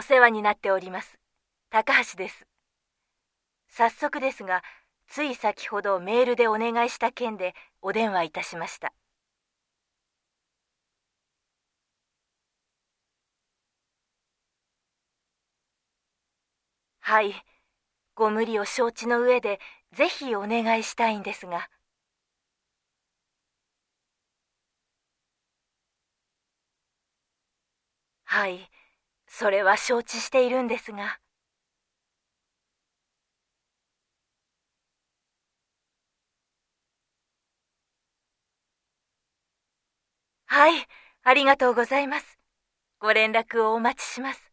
お世話になっております。高橋です。早速ですが、つい先ほどメールでお願いした件でお電話いたしました。はい、ご無理を承知の上でぜひお願いしたいんですが。はい、それは承知しているんですが。はい、ありがとうございます。ご連絡をお待ちします。